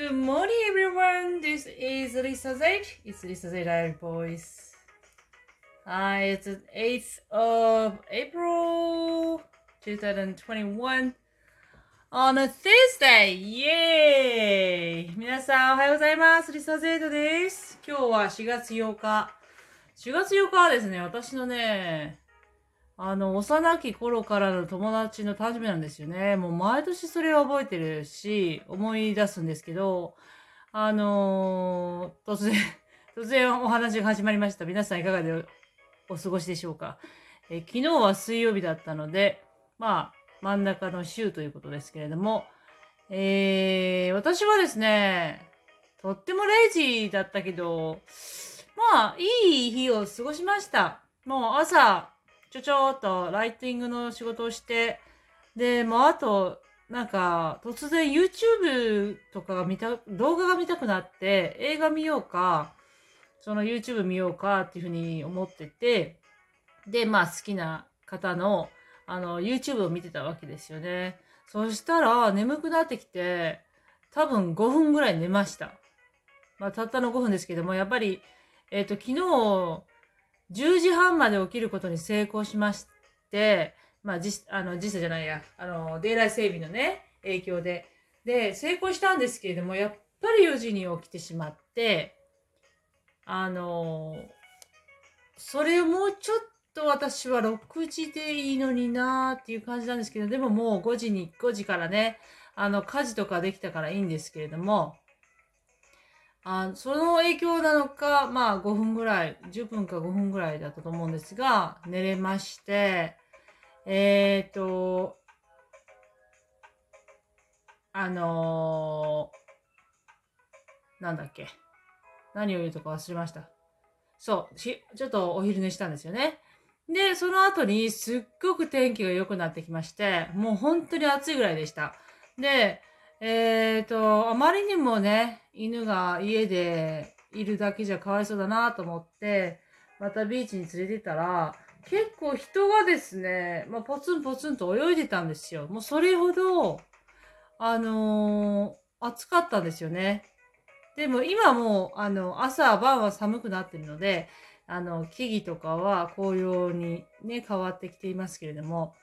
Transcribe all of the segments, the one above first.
Good morning, everyone. This is Lisa Z. It's Lisa Z Diary Voice. Hi, it's the 8th of April 2021 on a Thursday. イエーイ皆さんおはようございます。リサゼイドです。今日は4月8日。4月8日はですね、私のね、あの、幼き頃からの友達の誕生日なんですよね。もう毎年それを覚えてるし、思い出すんですけど、あのー突然、突然お話が始まりました。皆さんいかがでお過ごしでしょうか。え昨日は水曜日だったので、まあ、真ん中の週ということですけれども、えー、私はですね、とってもレイジーだったけど、まあ、いい日を過ごしました。もう朝、ちょちょっとライティングの仕事をして、で、もうあと、なんか、突然 YouTube とかが見た、動画が見たくなって、映画見ようか、その YouTube 見ようかっていうふうに思ってて、で、まあ好きな方の、あの、YouTube を見てたわけですよね。そしたら、眠くなってきて、多分5分ぐらい寝ました。まあ、たったの5分ですけども、やっぱり、えっ、と、昨日、10時半まで起きることに成功しまして、まあ、じ、あの、時差じゃないや、あの、デイライ整備のね、影響で。で、成功したんですけれども、やっぱり4時に起きてしまって、あの、それをもうちょっと私は6時でいいのになーっていう感じなんですけど、でももう5時に、5時からね、あの、家事とかできたからいいんですけれども、あその影響なのか、まあ5分ぐらい、10分か5分ぐらいだったと思うんですが、寝れまして、えっ、ー、と、あのーなんだっけ。何を言うとか忘れました。そう、しちょっとお昼寝したんですよね。で、その後にすっごく天気が良くなってきまして、もう本当に暑いぐらいでした。で、えっ、と、あまりにもね、犬が家でいるだけじゃかわいそうだなと思って、またビーチに連れてたら、結構人がですね、まあ、ポツンポツンと泳いでたんですよ。もうそれほど、あのー暑かったんですよね。でも今もう、あの、朝晩は寒くなってるので、あの、木々とかは紅葉にね、変わってきていますけれども。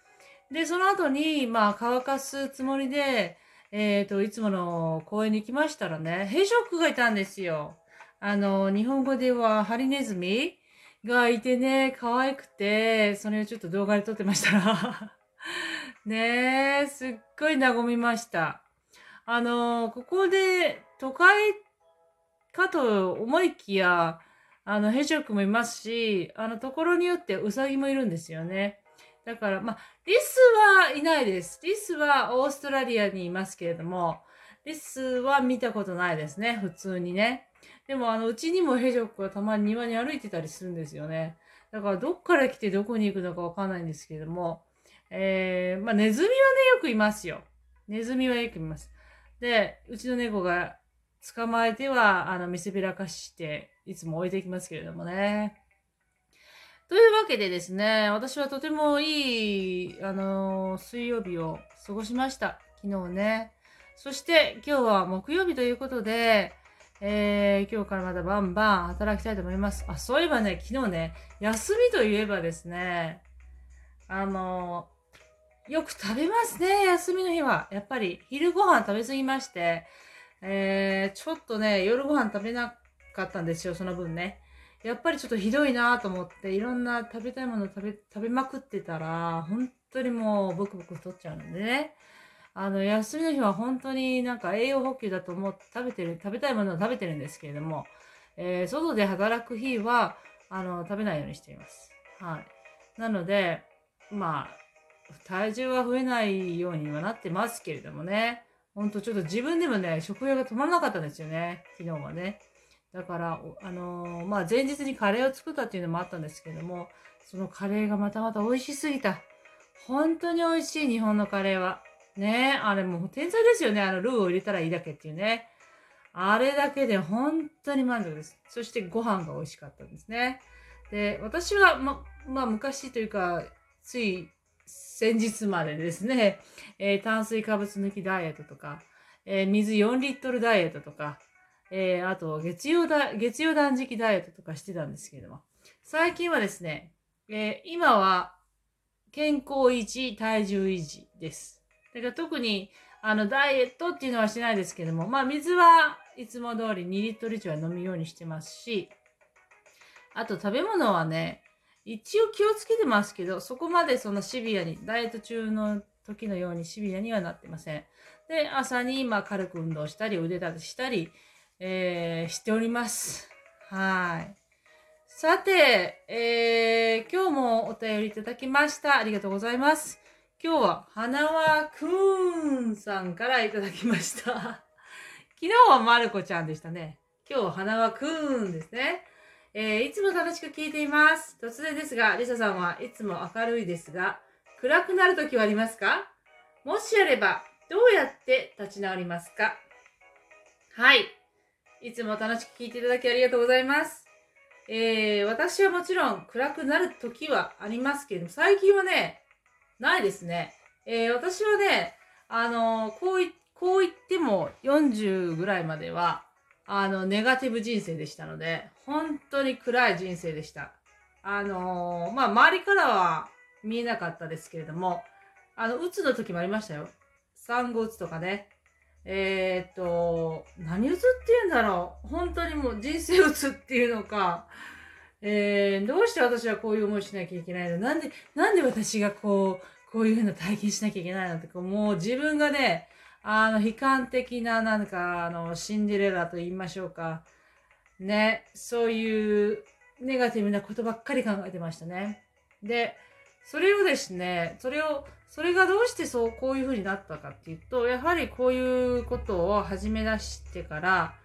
で、その後に、まあ、乾かすつもりで、えっ、と、いつもの公園に行きましたらね、ヘジョックがいたんですよ。あの、日本語ではハリネズミがいてね、可愛くて、それをちょっと動画で撮ってましたら、ねえ、すっごい和みました。あの、ここで都会かと思いきや、あの、ヘジョックもいますし、あの、ところによってウサギもいるんですよね。だから、まあ、リスはいないです。リスはオーストラリアにいますけれども、リスは見たことないですね、普通にね。でも、あの、うちにもヘジョックがたまに庭に歩いてたりするんですよね。だから、どっから来てどこに行くのかわかんないんですけれども、えー、まあ、ネズミはね、よくいますよ。ネズミはよくいます。で、うちの猫が捕まえては、あの、見せびらかして、いつも置いていきますけれどもね。というわけでですね、私はとてもいい、あのー水曜日を過ごしました。昨日ね。そして今日は木曜日ということで、えー、今日からまたバンバン働きたいと思います。あ、そういえばね、昨日ね、休みといえばですね、あのーよく食べますね、休みの日は。やっぱり昼ご飯食べ過ぎまして、えー、ちょっとね、夜ご飯食べなかったんですよ、その分ね。やっぱりちょっとひどいなと思って、いろんな食べたいもの食べ、食べまくってたら、本当にもうブクブク太っちゃうのでね。あの、休みの日は本当になんか栄養補給だと思って食べてる、食べたいものを食べてるんですけれども、えー、外で働く日は、あの、食べないようにしています。はい。なので、まあ、体重は増えないようにはなってますけれどもね。ほんとちょっと自分でもね、食欲が止まらなかったんですよね。昨日はね。だから、あのーまあ、前日にカレーを作ったっていうのもあったんですけども、そのカレーがまたまた美味しすぎた。本当に美味しい、日本のカレーは。ねあれもう天才ですよね。あの、ルーを入れたらいいだけっていうね。あれだけで本当に満足です。そしてご飯が美味しかったんですね。で、私は、ま、まあ、昔というか、つい先日までですね、えー炭水化物抜きダイエットとか、えー、水4リットルダイエットとか、えー、あと月曜だ、月曜断食ダイエットとかしてたんですけれども、最近はですね、えー、今は健康維持、体重維持です。だから特に、あの、ダイエットっていうのはしないですけども、まあ、水はいつも通り2リットル以上は飲むようにしてますし、あと食べ物はね、一応気をつけてますけど、そこまでそのシビアに、ダイエット中の時のようにシビアにはなってません。で、朝にまあ軽く運動したり、腕立てしたり、えー、しております。はい。さて、えー、今日もお便りいただきました。ありがとうございます。今日は、花輪くーんさんからいただきました。昨日はまる子ちゃんでしたね。今日は花輪くーんですね。えー、いつも楽しく聞いています。突然ですが、リサさんはいつも明るいですが、暗くなる時はありますか？もしあれば、どうやって立ち直りますか？はい。いつも楽しく聞いていただきありがとうございます。えー、私はもちろん暗くなる時はありますけれども、最近はね、ないですね。えー、私はね、あのー、こうい、こう言っても40ぐらいまでは、あの、ネガティブ人生でしたので、本当に暗い人生でした。あのー、まあ、周りからは見えなかったですけれども、あの、うつの時もありましたよ。産後うつとかね。えー、と、何うつって言うんだろう。本当にもう人生うつっていうのか、えー、どうして私はこういう思いしなきゃいけないの？なんで、なんで私がこう、こういうふうな体験しなきゃいけないのって、もう自分がね、あの、悲観的な、なんか、あの、シンデレラと言いましょうか。ね、そういうネガティブなことばっかり考えてましたね。で、それをですね、それを、それがどうしてそう、こういう風になったかっていうと、やはりこういうことを始め出してから、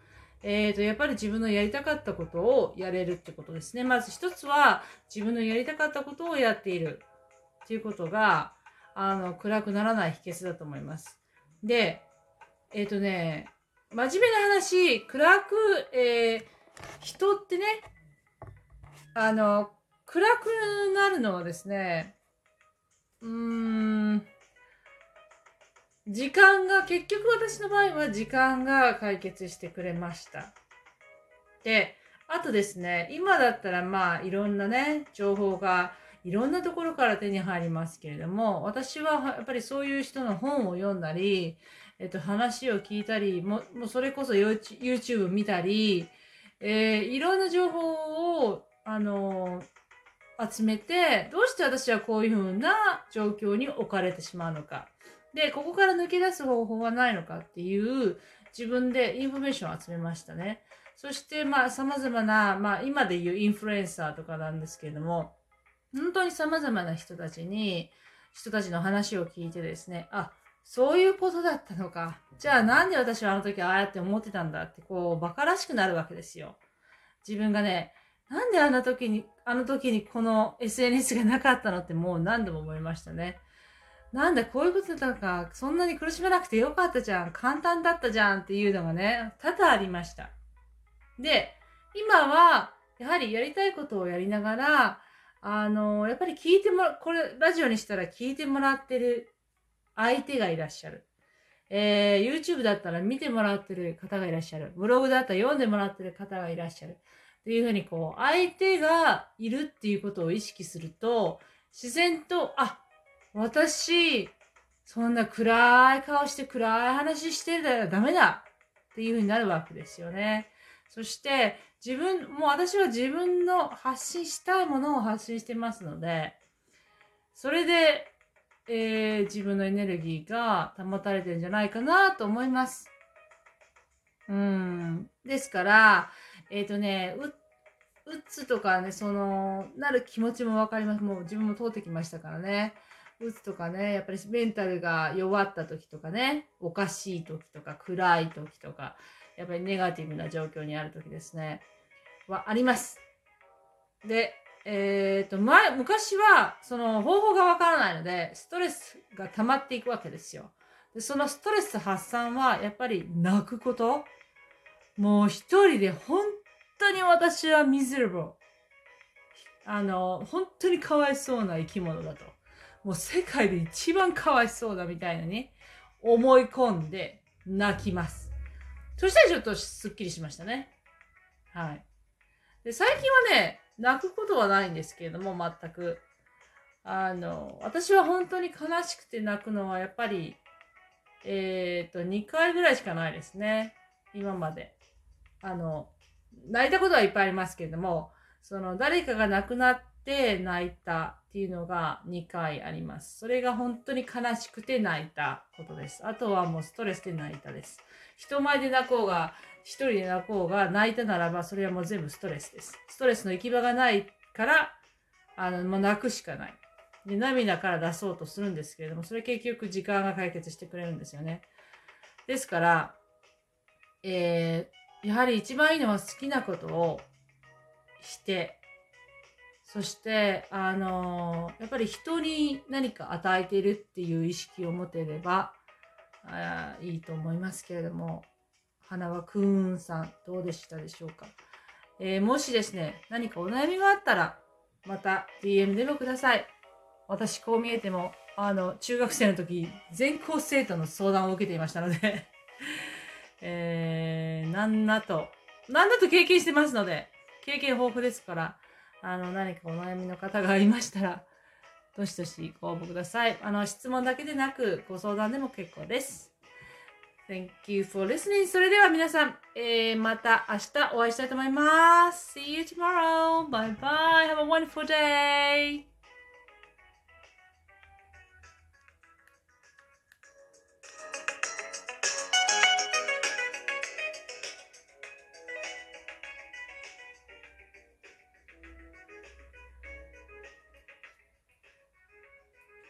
えっ、ー、と、やっぱり自分のやりたかったことをやれるってことですね。まず一つは、自分のやりたかったことをやっているっていうことが、あの、暗くならない秘訣だと思います。で、えっ、ー、とね、真面目な話、暗く、えー、人ってね、あの、暗くなるのはですね、うーん、時間が、結局私の場合は時間が解決してくれました。で、あとですね、今だったらまあいろんなね、情報がいろんなところから手に入りますけれども、私はやっぱりそういう人の本を読んだり、えっと、話を聞いたり、ももうそれこそ YouTube 見たり、えー、いろんな情報を、あのー、集めて、どうして私はこういうふうな状況に置かれてしまうのか。で、ここから抜け出す方法はないのかっていう自分でインフォメーションを集めましたね。そして、まあ、様々な、まあ、今で言うインフルエンサーとかなんですけれども、本当に様々な人たちに、人たちの話を聞いてですね、あ、そういうことだったのか。じゃあなんで私はあの時ああやって思ってたんだって、こう、馬鹿らしくなるわけですよ。自分がね、なんであんな時に、あの時にこの SNS がなかったのってもう何度も思いましたね。なんだ、こういうことだか、そんなに苦しめなくてよかったじゃん。簡単だったじゃんっていうのがね、多々ありました。で、今は、やはりやりたいことをやりながら、あの、やっぱり聞いてもら、これ、ラジオにしたら聞いてもらってる相手がいらっしゃる。えー、YouTube だったら見てもらってる方がいらっしゃる。ブログだったら読んでもらってる方がいらっしゃる。っていうふうにこう、相手がいるっていうことを意識すると、自然と、あ、私、そんな暗い顔して暗い話してたらダメだっていうふうになるわけですよね。そして、自分、もう私は自分の発信したいものを発信してますので、それでえー、自分のエネルギーが保たれてるんじゃないかなと思います。うん。ですから、えっ、ー、とね、う、うつとかね、その、なる気持ちもわかります。もう自分も通ってきましたからね。うつとかね、やっぱりメンタルが弱った時とかね、おかしい時とか、暗い時とか、やっぱりネガティブな状況にある時ですね、はあります。で、えっ、ー、と、前、昔は、その方法がわからないので、ストレスが溜まっていくわけですよ。で、そのストレス発散は、やっぱり泣くこと。もう一人で本当に私はミズラブ。あの、本当にかわいそうな生き物だと。もう世界で一番かわいそうだみたいなね、思い込んで、泣きます。そしたらちょっとすっきりしましたね。はい。で、最近はね、泣くことはないんですけれども、全く。あの、私は本当に悲しくて泣くのはやっぱり、えっ、と、2回ぐらいしかないですね。今まで。あの、泣いたことはいっぱいありますけれども、その、誰かが亡くなって泣いたっていうのが2回あります。それが本当に悲しくて泣いたことです。あとはもうストレスで泣いたです。人前で泣こうが、一人で泣こうが、泣いたならば、それはもう全部ストレスです。ストレスの行き場がないから、あの、もう泣くしかない。で、涙から出そうとするんですけれども、それ結局時間が解決してくれるんですよね。ですから、えー、やはり一番いいのは好きなことをして、そして、あのやっぱり人に何か与えているっていう意識を持てれば、あいいと思いますけれども、花輪くんさん、どうでしたでしょうか？えーもしですね、何かお悩みがあったら、また DM でもください。私、こう見えても、あの、中学生の時、全校生徒の相談を受けていましたので、えー、なんなと、なんだと経験してますので、経験豊富ですから、あの、何かお悩みの方がいましたら、どしどしご応募ください。あの、質問だけでなく、ご相談でも結構です。Thank you for listening. それでは皆さん、えー、また明日お会いしたいと思います。See you tomorrow. Bye bye. Have a wonderful day.